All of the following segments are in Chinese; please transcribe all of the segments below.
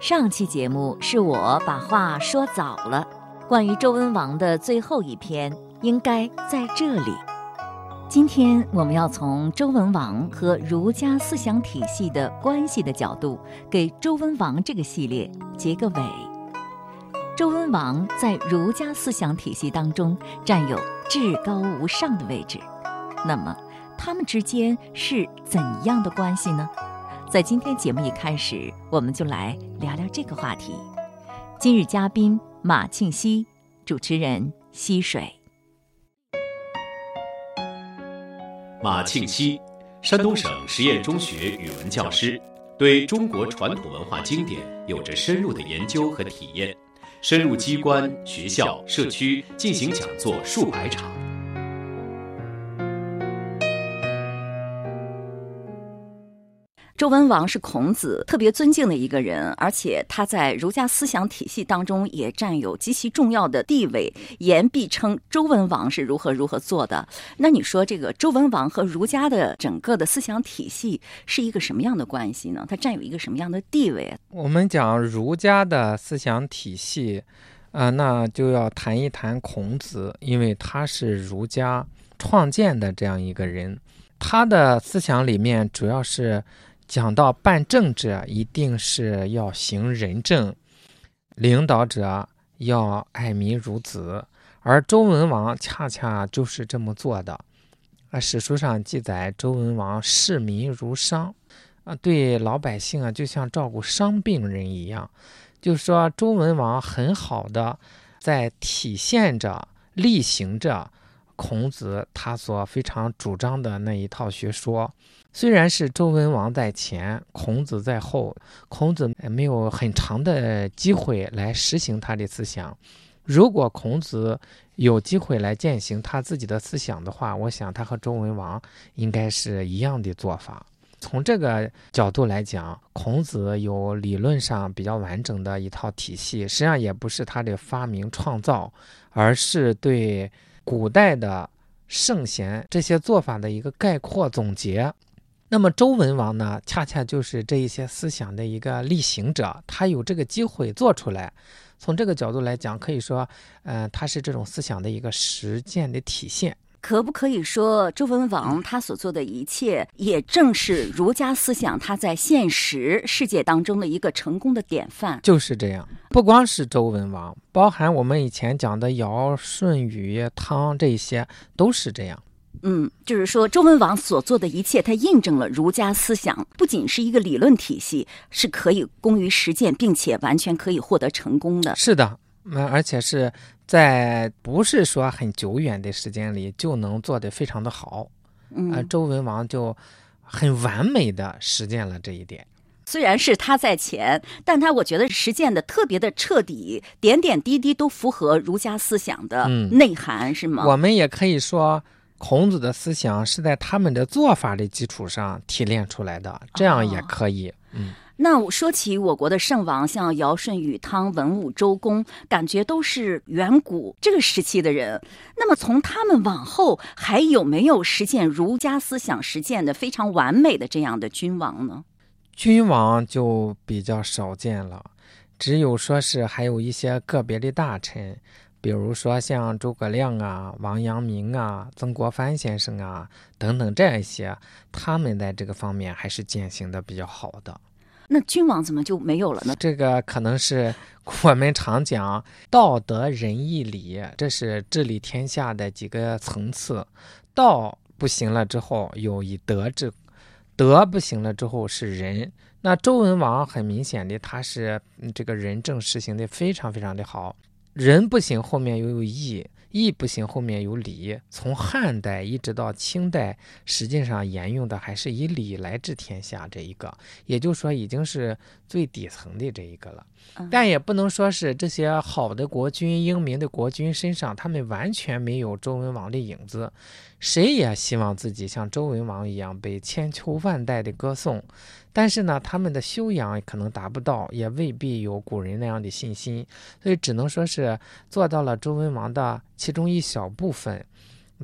上期节目是我把话说早了，关于周文王的最后一篇应该在这里。今天我们要从周文王和儒家思想体系的关系的角度，给周文王这个系列结个尾。周文王在儒家思想体系当中占有至高无上的位置，那么他们之间是怎样的关系呢？在今天节目一开始，我们就来聊聊这个话题。今日嘉宾马庆西，主持人溪水。马庆西，山东省实验中学语文教师，对中国传统文化经典有着深入的研究和体验，深入机关、学校、社区进行讲座数百场。周文王是孔子特别尊敬的一个人，而且他在儒家思想体系当中也占有极其重要的地位。言必称周文王是如何如何做的。那你说这个周文王和儒家的整个的思想体系是一个什么样的关系呢？他占有一个什么样的地位？我们讲儒家的思想体系，啊，那就要谈一谈孔子，因为他是儒家创建的这样一个人，他的思想里面主要是。讲到办政者，一定是要行仁政；领导者要爱民如子。而周文王恰恰就是这么做的。啊，史书上记载，周文王视民如商，啊，对老百姓啊，就像照顾伤病人一样。就是说，周文王很好的在体现着、例行着孔子他所非常主张的那一套学说。虽然是周文王在前，孔子在后，孔子没有很长的机会来实行他的思想。如果孔子有机会来践行他自己的思想的话，我想他和周文王应该是一样的做法。从这个角度来讲，孔子有理论上比较完整的一套体系，实际上也不是他的发明创造，而是对古代的圣贤这些做法的一个概括总结。那么周文王呢，恰恰就是这一些思想的一个例行者，他有这个机会做出来。从这个角度来讲，可以说，呃，他是这种思想的一个实践的体现。可不可以说，周文王他所做的一切，也正是 儒家思想他在现实世界当中的一个成功的典范？就是这样，不光是周文王，包含我们以前讲的尧、舜、禹、汤这些，都是这样。嗯，就是说周文王所做的一切，他印证了儒家思想不仅是一个理论体系，是可以功于实践，并且完全可以获得成功的。是的，那而且是在不是说很久远的时间里就能做得非常的好。嗯，周文王就很完美的实践了这一点。虽然是他在前，但他我觉得实践的特别的彻底，点点滴滴都符合儒家思想的内涵，是吗？我们也可以说。孔子的思想是在他们的做法的基础上提炼出来的，这样也可以。嗯，那说起我国的圣王，像尧舜禹汤文武周公，感觉都是远古这个时期的人。那么从他们往后，还有没有实践儒家思想实践的非常完美的这样的君王呢？君王就比较少见了，只有说是还有一些个别的大臣。比如说像诸葛亮啊、王阳明啊、曾国藩先生啊等等这一些，他们在这个方面还是践行的比较好的。那君王怎么就没有了呢？这个可能是我们常讲道德仁义礼，这是治理天下的几个层次。道不行了之后，有以德治；德不行了之后是仁。那周文王很明显的，他是这个仁政实行的非常非常的好。仁不行，后面又有义；义不行，后面有礼。从汉代一直到清代，实际上沿用的还是以礼来治天下这一个，也就是说，已经是最底层的这一个了。但也不能说是这些好的国君、英明的国君身上，他们完全没有周文王的影子。谁也希望自己像周文王一样被千秋万代的歌颂，但是呢，他们的修养可能达不到，也未必有古人那样的信心，所以只能说是做到了周文王的其中一小部分，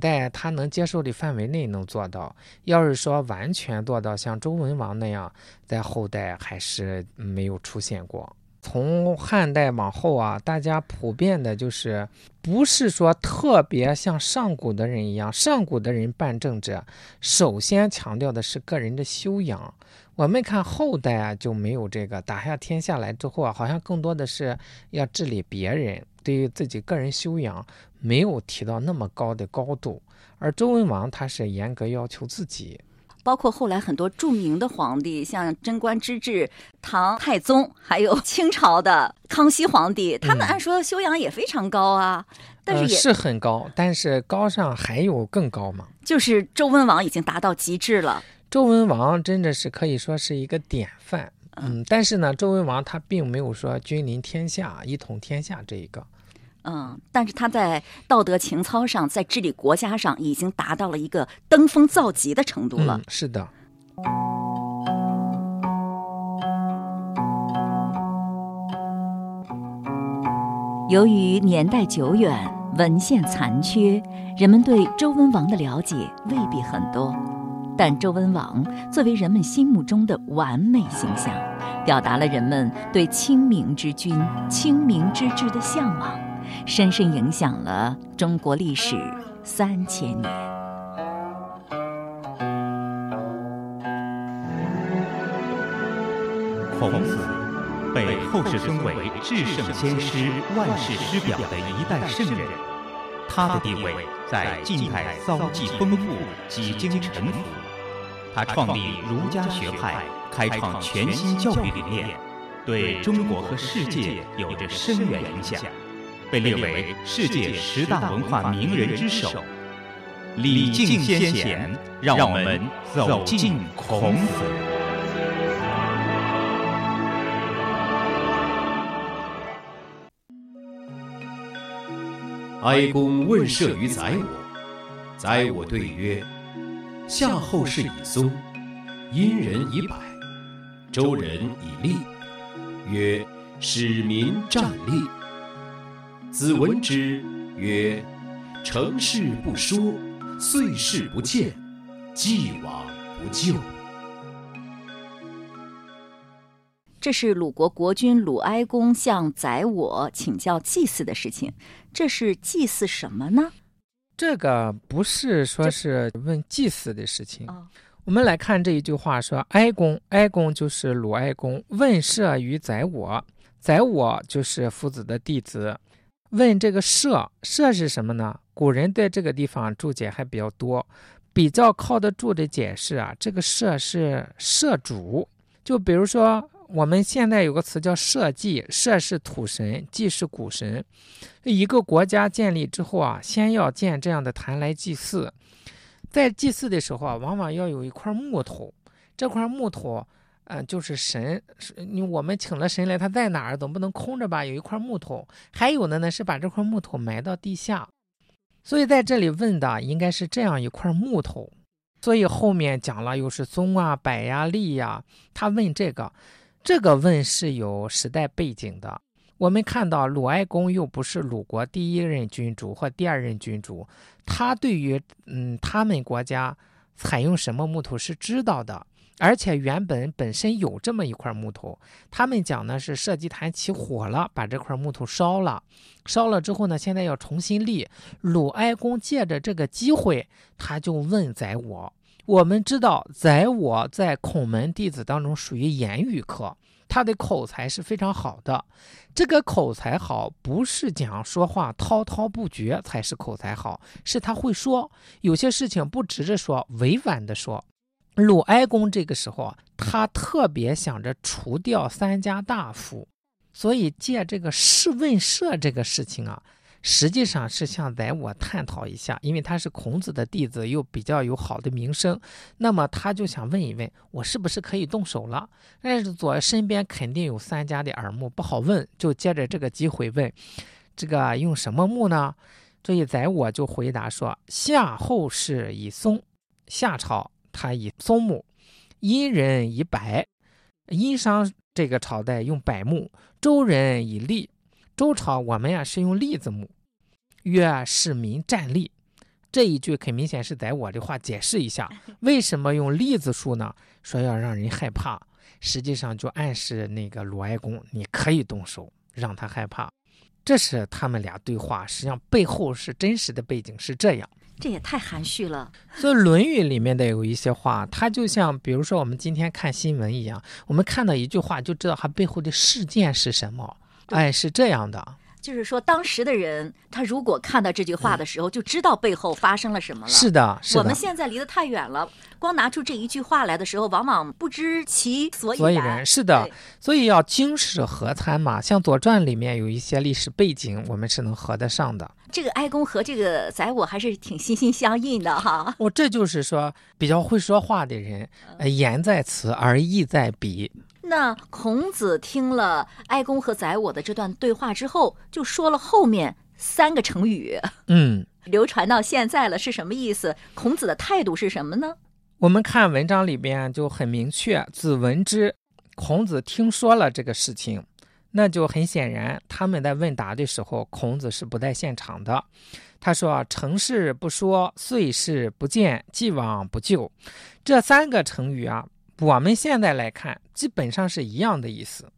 在他能接受的范围内能做到。要是说完全做到像周文王那样，在后代还是没有出现过。从汉代往后啊，大家普遍的就是不是说特别像上古的人一样，上古的人办政治，首先强调的是个人的修养。我们看后代啊，就没有这个打下天下来之后啊，好像更多的是要治理别人，对于自己个人修养没有提到那么高的高度。而周文王他是严格要求自己。包括后来很多著名的皇帝，像贞观之治、唐太宗，还有清朝的康熙皇帝，他们按说修养也非常高啊，但是也是很高，但是高上还有更高嘛？就是周文王已经达到极致了。周文王真的是可以说是一个典范，嗯，但是呢，周文王他并没有说君临天下、一统天下这一个。嗯，但是他在道德情操上，在治理国家上，已经达到了一个登峰造极的程度了。是的。由于年代久远，文献残缺，人们对周文王的了解未必很多。但周文王作为人们心目中的完美形象，表达了人们对清明之君、清明之治的向往。深深影响了中国历史三千年。孔子被后世尊为至圣先师、万世师表的一代圣人，他的地位在近代遭际丰富，几经沉浮。他创立儒家学派，开创全新教育理念，对中国和世界有着深远影响。被列为世界十大文化名人之首，礼敬先贤，让我们走进孔子。哀公问社于宰我，宰我对曰：“夏后氏以松，殷人以柏，周人以栗。”曰：“使民战栗。”子闻之曰：“成事不说，遂事不见，既往不咎。”这是鲁国国君鲁哀公向宰我请教祭祀的事情。这是祭祀什么呢？这个不是说是问祭祀的事情。我们来看这一句话说：“哀公，哀公就是鲁哀公，问社于宰我，宰我就是夫子的弟子。”问这个社社是什么呢？古人对这个地方注解还比较多，比较靠得住的解释啊，这个社是社主。就比如说我们现在有个词叫社稷，社是土神，稷是谷神。一个国家建立之后啊，先要建这样的坛来祭祀，在祭祀的时候啊，往往要有一块木头，这块木头。嗯，就是神，你我们请了神来，他在哪儿？总不能空着吧？有一块木头，还有的呢是把这块木头埋到地下，所以在这里问的应该是这样一块木头。所以后面讲了又是松啊、柏呀、栗呀，他问这个，这个问是有时代背景的。我们看到鲁哀公又不是鲁国第一任君主或第二任君主，他对于嗯他们国家采用什么木头是知道的。而且原本本身有这么一块木头，他们讲呢是社稷坛起火了，把这块木头烧了，烧了之后呢，现在要重新立。鲁哀公借着这个机会，他就问宰我。我们知道宰我在孔门弟子当中属于言语科，他的口才是非常好的。这个口才好，不是讲说话滔滔不绝才是口才好，是他会说有些事情不直着说，委婉的说。鲁哀公这个时候啊，他特别想着除掉三家大夫，所以借这个试问社这个事情啊，实际上是想在我探讨一下，因为他是孔子的弟子，又比较有好的名声，那么他就想问一问，我是不是可以动手了？但是左身边肯定有三家的耳目，不好问，就借着这个机会问，这个用什么木呢？所以在我就回答说，夏后氏以松，夏朝。他以松木，殷人以柏，殷商这个朝代用柏木，周人以栗，周朝我们呀是用栗子木。曰市民站立，这一句很明显是在我的话解释一下，为什么用栗子树呢？说要让人害怕，实际上就暗示那个鲁哀公，你可以动手，让他害怕。这是他们俩对话，实际上背后是真实的背景是这样。这也太含蓄了。所以《论语》里面的有一些话，它就像比如说我们今天看新闻一样，我们看到一句话就知道它背后的事件是什么。哎，是这样的。就是说，当时的人他如果看到这句话的时候，就知道背后发生了什么了。是的，是的。我们现在离得太远了，光拿出这一句话来的时候，往往不知其所以然。是的，所以要经史合参嘛。像《左传》里面有一些历史背景，我们是能合得上的。这个哀公和这个宰我还是挺心心相印的哈。我这就是说，比较会说话的人，呃言在此而意在彼。那孔子听了哀公和宰我的这段对话之后，就说了后面三个成语，嗯，流传到现在了，是什么意思？孔子的态度是什么呢？我们看文章里边就很明确，子闻之，孔子听说了这个事情，那就很显然，他们在问答的时候，孔子是不在现场的。他说：“成事不说，遂事不见，既往不咎。”这三个成语啊。我们现在来看，基本上是一样的意思。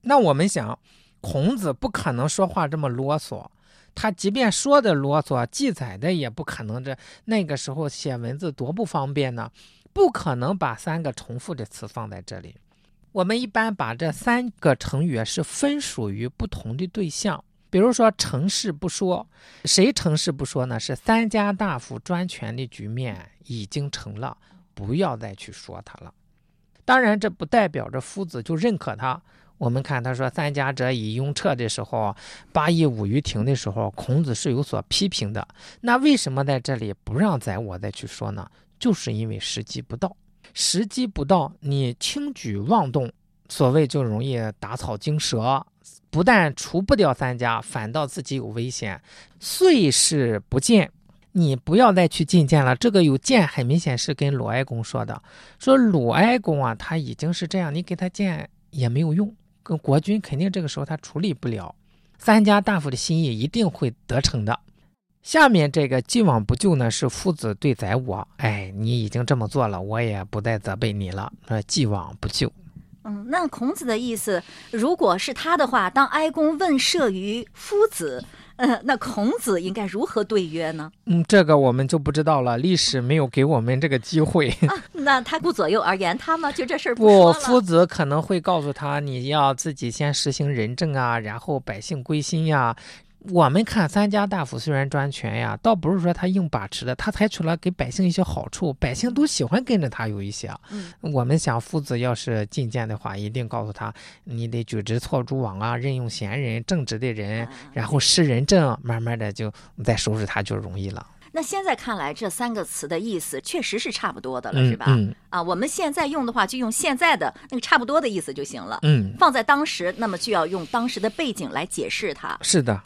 那我们想，孔子不可能说话这么啰嗦，他即便说的啰嗦，记载的也不可能。这那个时候写文字多不方便呢，不可能把三个重复的词放在这里。我们一般把这三个成语是分属于不同的对象，比如说成事不说，谁成事不说呢？是三家大夫专权的局面已经成了，不要再去说他了。当然，这不代表着夫子就认可他。我们看他说“三家者以雍彻”的时候，“八佾舞于庭”的时候，孔子是有所批评的。那为什么在这里不让宰我再去说呢？就是因为时机不到，时机不到，你轻举妄动，所谓就容易打草惊蛇，不但除不掉三家，反倒自己有危险。遂事不见。你不要再去进谏了。这个有谏，很明显是跟鲁哀公说的，说鲁哀公啊，他已经是这样，你给他谏也没有用，跟国君肯定这个时候他处理不了，三家大夫的心意一定会得逞的。下面这个既往不咎呢，是夫子对宰我，哎，你已经这么做了，我也不再责备你了。说既往不咎。嗯，那孔子的意思，如果是他的话，当哀公问射于夫子。嗯，那孔子应该如何对曰呢？嗯，这个我们就不知道了，历史没有给我们这个机会。啊、那他顾左右而言他吗？就这事儿不夫子可能会告诉他，你要自己先实行仁政啊，然后百姓归心呀。我们看三家大夫虽然专权呀，倒不是说他硬把持的，他采取了给百姓一些好处，百姓都喜欢跟着他有一些。嗯，我们想夫子要是进谏的话，一定告诉他，你得举直错诸枉啊，任用贤人、正直的人，然后施仁政，慢慢的就再收拾他就容易了。那现在看来，这三个词的意思确实是差不多的了，是吧？嗯。啊，我们现在用的话，就用现在的那个差不多的意思就行了。嗯。放在当时，那么就要用当时的背景来解释它。是的。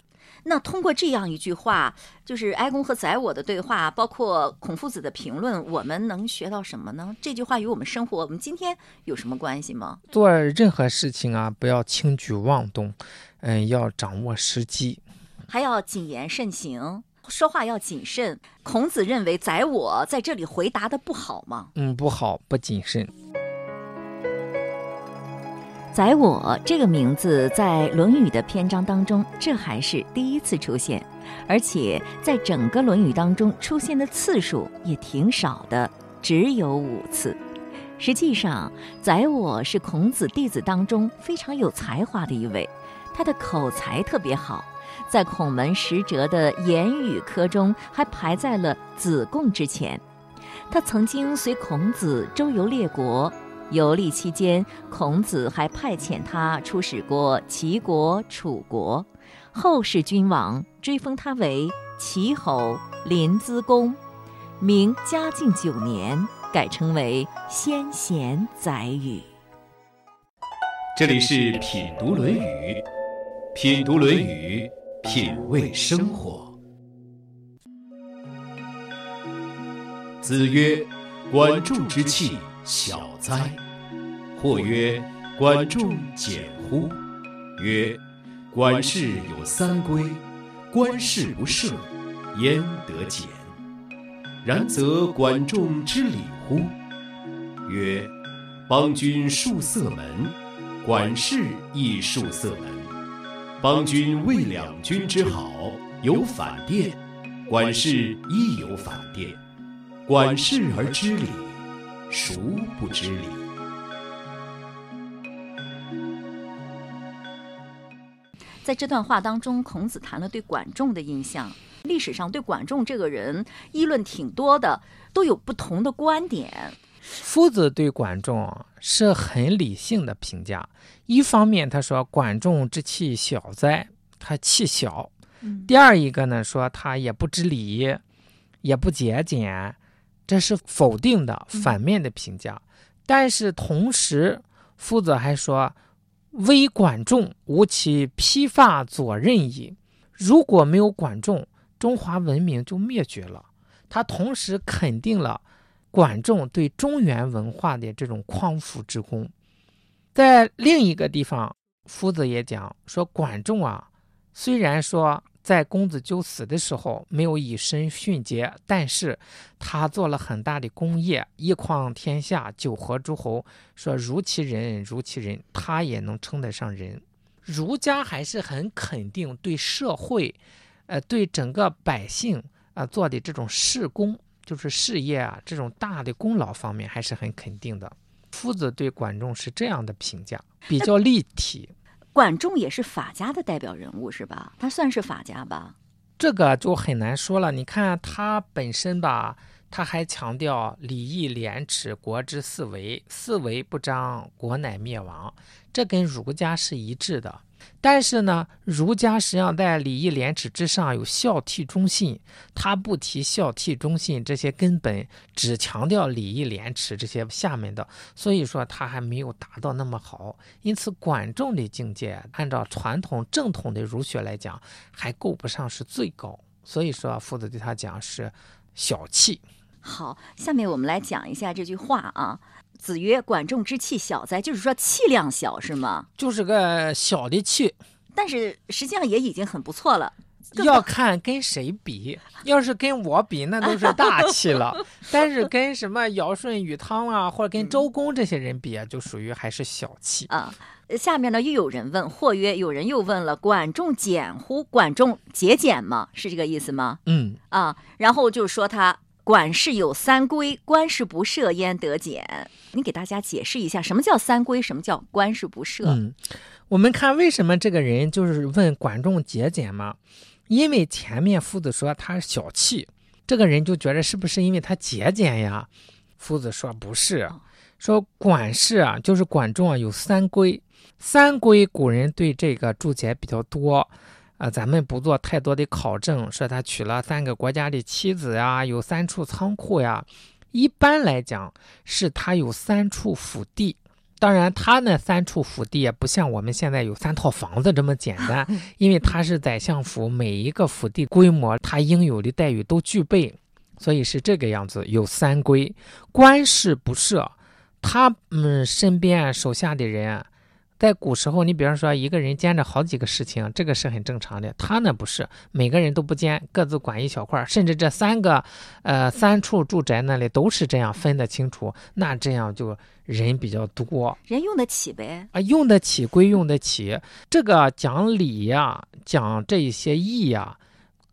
那通过这样一句话，就是哀公和宰我的对话，包括孔夫子的评论，我们能学到什么呢？这句话与我们生活，我们今天有什么关系吗？做任何事情啊，不要轻举妄动，嗯，要掌握时机，还要谨言慎行，说话要谨慎。孔子认为宰我在这里回答的不好吗？嗯，不好，不谨慎。宰我这个名字在《论语》的篇章当中，这还是第一次出现，而且在整个《论语》当中出现的次数也挺少的，只有五次。实际上，宰我是孔子弟子当中非常有才华的一位，他的口才特别好，在孔门十哲的言语科中还排在了子贡之前。他曾经随孔子周游列国。游历期间，孔子还派遣他出使过齐国、楚国。后世君王追封他为齐侯、临淄公。明嘉靖九年，改称为先贤宰予。这里是品读《论语》，品读《论语》，品味生活。子曰：“管仲之器。”小哉！或曰：“管仲简乎？”曰：“管事有三规，官事不赦，焉得简？然则管仲之礼乎？”曰：“邦君树色门，管事亦树色门。邦君为两君之好，有反殿；管事亦有反殿。管事而知礼，孰不知礼？在这段话当中，孔子谈了对管仲的印象。历史上对管仲这个人议论挺多的，都有不同的观点。夫子对管仲是很理性的评价。一方面，他说管仲之气小哉，他气小；第二一个呢，说他也不知礼，也不节俭，这是否定的、反面的评价。但是同时，夫子还说。微管仲，无其披发左衽矣。如果没有管仲，中华文明就灭绝了。他同时肯定了管仲对中原文化的这种匡扶之功。在另一个地方，夫子也讲说，管仲啊，虽然说。在公子纠死的时候，没有以身殉节，但是他做了很大的功业，一匡天下，九合诸侯。说如其人，如其人，他也能称得上人。儒家还是很肯定对社会，呃，对整个百姓啊做的这种事功，就是事业啊这种大的功劳方面，还是很肯定的。夫子对管仲是这样的评价，比较立体。管仲也是法家的代表人物，是吧？他算是法家吧？这个就很难说了。你看他本身吧，他还强调礼义廉耻，国之四维，四维不张，国乃灭亡。这跟儒家是一致的。但是呢，儒家实际上在礼义廉耻之上有孝悌忠信，他不提孝悌忠信这些根本，只强调礼义廉耻这些下面的，所以说他还没有达到那么好。因此，管仲的境界，按照传统正统的儒学来讲，还够不上是最高。所以说，夫子对他讲是小气。好，下面我们来讲一下这句话啊。子曰：“管仲之气小哉？”就是说气量小，是吗？就是个小的气，但是实际上也已经很不错了。要看跟谁比，要是跟我比，那都是大气了。但是跟什么尧舜禹汤啊，或者跟周公这些人比啊，就属于还是小气啊。下面呢，又有人问，或曰：“有人又问了，管仲俭乎？管仲节俭吗？是这个意思吗？”嗯啊，然后就说他。管事有三规，官事不赦焉得俭？你给大家解释一下，什么叫三规？什么叫官事不赦？嗯，我们看为什么这个人就是问管仲节俭嘛？因为前面夫子说他小气，这个人就觉得是不是因为他节俭呀？夫子说不是，说管事啊，就是管仲啊有三规，三规古人对这个注解比较多。啊，咱们不做太多的考证，说他娶了三个国家的妻子呀，有三处仓库呀。一般来讲，是他有三处府地。当然，他那三处府地也不像我们现在有三套房子这么简单，因为他是宰相府，每一个府地规模，他应有的待遇都具备，所以是这个样子。有三规，官事不设，他嗯身边手下的人。在古时候，你比方说一个人兼着好几个事情，这个是很正常的。他呢不是，每个人都不兼，各自管一小块甚至这三个，呃，三处住宅那里都是这样分得清楚。那这样就人比较多，人用得起呗。啊，用得起归用得起，这个讲理呀，讲这些义呀，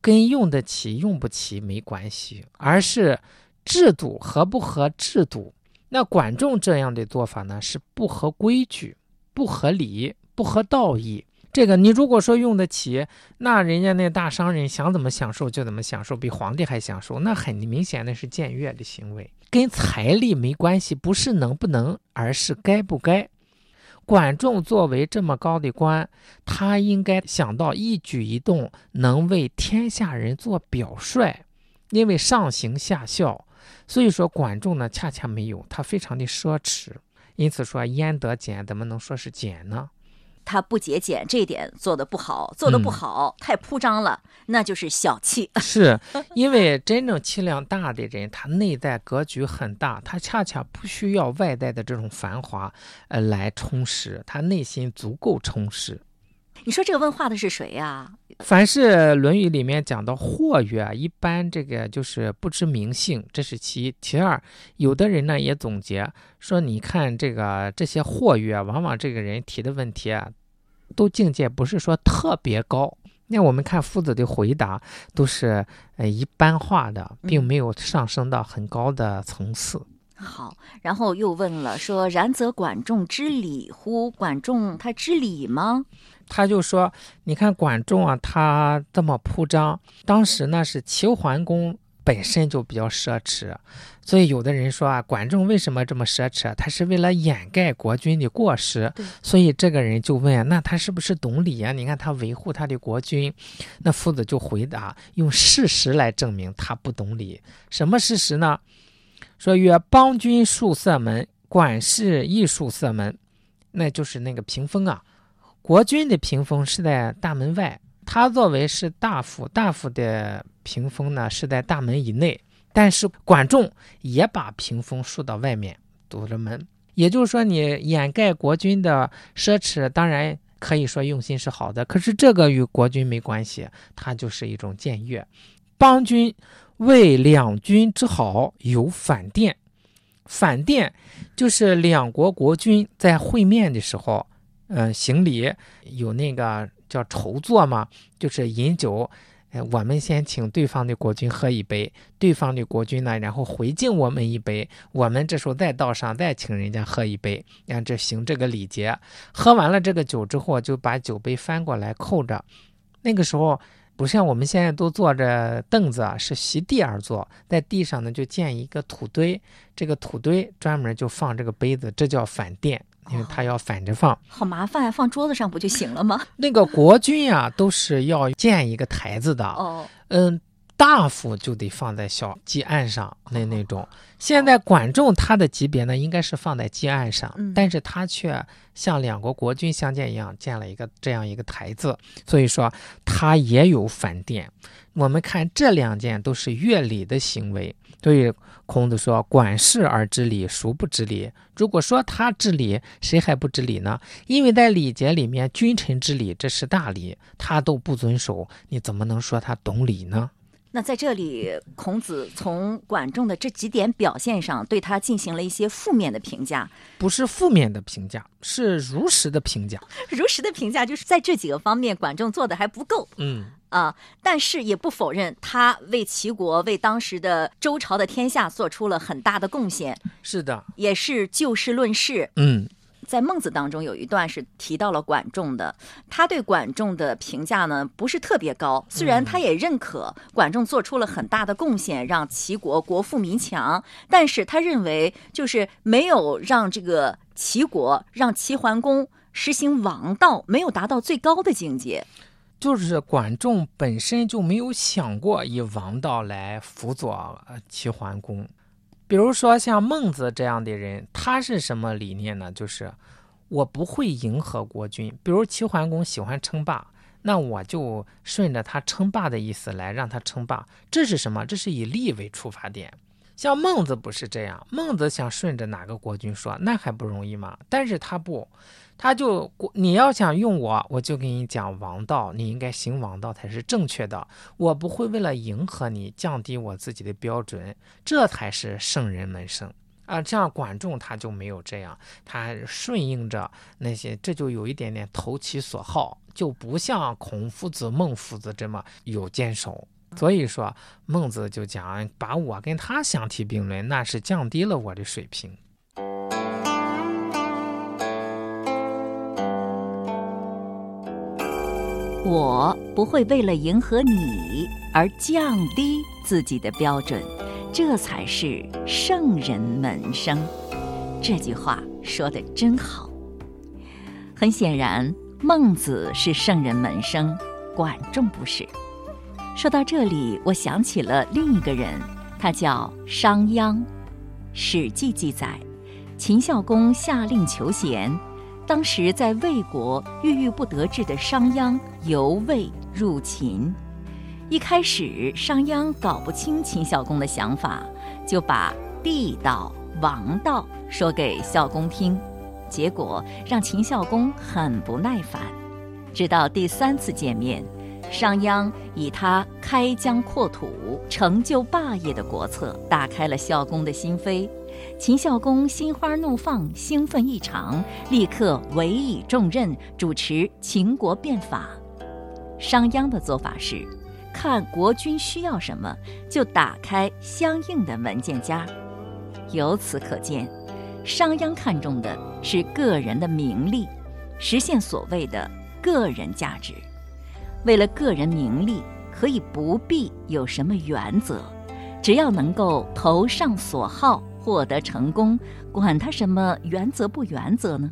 跟用得起用不起没关系，而是制度合不合制度。那管仲这样的做法呢，是不合规矩。不合理，不合道义。这个你如果说用得起，那人家那大商人想怎么享受就怎么享受，比皇帝还享受，那很明显的是僭越的行为，跟财力没关系，不是能不能，而是该不该。管仲作为这么高的官，他应该想到一举一动能为天下人做表率，因为上行下效。所以说，管仲呢，恰恰没有，他非常的奢侈。因此说焉得俭？怎么能说是俭呢？他不节俭，这一点做的不好，做的不好，太铺张了，那就是小气。是因为真正气量大的人，他内在格局很大，他恰恰不需要外在的这种繁华，呃，来充实，他内心足够充实。你说这个问话的是谁呀？凡是《论语》里面讲到或曰，一般这个就是不知名姓，这是其一。其二，有的人呢也总结说，你看这个这些或曰，往往这个人提的问题啊，都境界不是说特别高。那我们看夫子的回答，都是呃一般化的，并没有上升到很高的层次。好，然后又问了说：“然则管仲知礼乎？管仲他知礼吗？”他就说：“你看管仲啊，他这么铺张。当时呢是齐桓公本身就比较奢侈，所以有的人说啊，管仲为什么这么奢侈？他是为了掩盖国君的过失。所以这个人就问：那他是不是懂礼啊？你看他维护他的国君。那夫子就回答：用事实来证明他不懂礼。什么事实呢？”说曰：“邦君戍色门，管事亦戍色门，那就是那个屏风啊。国君的屏风是在大门外，他作为是大夫，大夫的屏风呢是在大门以内。但是管仲也把屏风竖到外面，堵着门。也就是说，你掩盖国君的奢侈，当然可以说用心是好的，可是这个与国君没关系，它就是一种僭越。邦君。”为两军之好，有反殿。反殿就是两国国君在会面的时候，嗯，行礼有那个叫筹坐嘛，就是饮酒。哎，我们先请对方的国君喝一杯，对方的国君呢，然后回敬我们一杯，我们这时候再倒上，再请人家喝一杯，让这行这个礼节。喝完了这个酒之后，就把酒杯翻过来扣着。那个时候。不像我们现在都坐着凳子，是席地而坐，在地上呢就建一个土堆，这个土堆专门就放这个杯子，这叫反垫，因为它要反着放。好麻烦，放桌子上不就行了吗？那个国君呀，都是要建一个台子的。哦，嗯。大夫就得放在小祭案上，那那种。现在管仲他的级别呢，应该是放在祭案上，但是他却像两国国君相见一样，建了一个这样一个台子，所以说他也有反殿。我们看这两件都是越礼的行为，所以孔子说：“管事而知礼，孰不知礼？”如果说他知礼，谁还不知礼呢？因为在礼节里面，君臣之礼这是大礼，他都不遵守，你怎么能说他懂礼呢？那在这里，孔子从管仲的这几点表现上，对他进行了一些负面的评价。不是负面的评价，是如实的评价。如实的评价就是在这几个方面，管仲做的还不够。嗯啊，但是也不否认他为齐国、为当时的周朝的天下做出了很大的贡献。是的，也是就事论事。嗯。在孟子当中有一段是提到了管仲的，他对管仲的评价呢不是特别高，虽然他也认可管仲做出了很大的贡献，让齐国国富民强，但是他认为就是没有让这个齐国让齐桓公实行王道，没有达到最高的境界，就是管仲本身就没有想过以王道来辅佐齐桓公。比如说像孟子这样的人，他是什么理念呢？就是我不会迎合国君。比如齐桓公喜欢称霸，那我就顺着他称霸的意思来让他称霸。这是什么？这是以利为出发点。像孟子不是这样，孟子想顺着哪个国君说，那还不容易吗？但是他不。他就你要想用我，我就给你讲王道，你应该行王道才是正确的。我不会为了迎合你降低我自己的标准，这才是圣人门生啊。这样管仲他就没有这样，他顺应着那些，这就有一点点投其所好，就不像孔夫子、孟夫子这么有坚守。所以说，孟子就讲把我跟他相提并论，那是降低了我的水平。我不会为了迎合你而降低自己的标准，这才是圣人门生。这句话说的真好。很显然，孟子是圣人门生，管仲不是。说到这里，我想起了另一个人，他叫商鞅。《史记》记载，秦孝公下令求贤。当时在魏国郁郁不得志的商鞅由魏入秦，一开始商鞅搞不清秦孝公的想法，就把地道、王道说给孝公听，结果让秦孝公很不耐烦。直到第三次见面，商鞅以他开疆扩土、成就霸业的国策，打开了孝公的心扉。秦孝公心花怒放，兴奋异常，立刻委以重任，主持秦国变法。商鞅的做法是，看国君需要什么，就打开相应的文件夹。由此可见，商鞅看重的是个人的名利，实现所谓的个人价值。为了个人名利，可以不必有什么原则，只要能够投上所好，获得成功，管他什么原则不原则呢？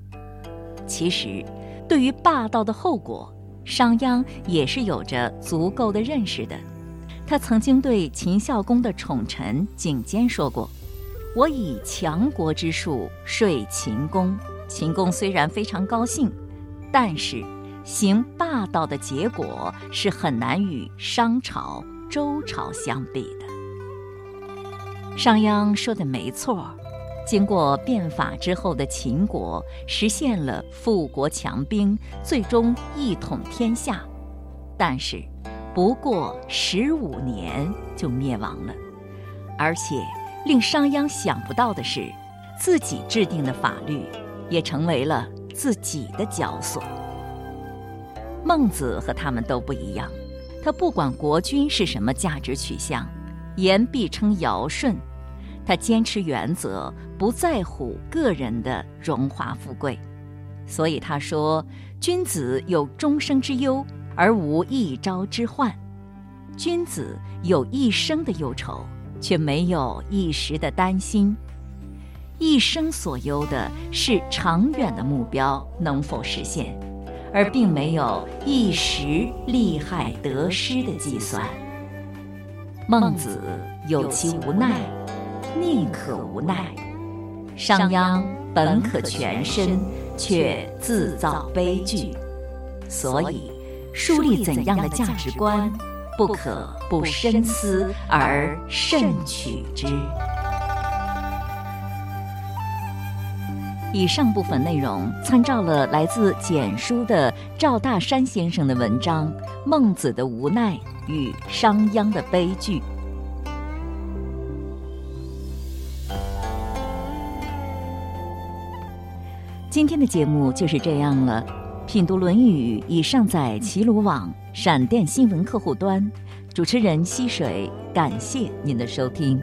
其实，对于霸道的后果，商鞅也是有着足够的认识的。他曾经对秦孝公的宠臣景监说过：“我以强国之术说秦公。”秦公虽然非常高兴，但是。行霸道的结果是很难与商朝、周朝相比的。商鞅说的没错，经过变法之后的秦国实现了富国强兵，最终一统天下。但是，不过十五年就灭亡了。而且，令商鞅想不到的是，自己制定的法律也成为了自己的绞索。孟子和他们都不一样，他不管国君是什么价值取向，言必称尧舜。他坚持原则，不在乎个人的荣华富贵。所以他说：“君子有终生之忧，而无一朝之患。君子有一生的忧愁，却没有一时的担心。一生所忧的是长远的目标能否实现。”而并没有一时利害得失的计算。孟子有其无奈，宁可无奈；商鞅本可全身，却自造悲剧。所以，树立怎样的价值观，不可不深思而慎取之。以上部分内容参照了来自简书的赵大山先生的文章《孟子的无奈与商鞅的悲剧》。今天的节目就是这样了。品读《论语》已上载齐鲁网、闪电新闻客户端。主持人溪水，感谢您的收听。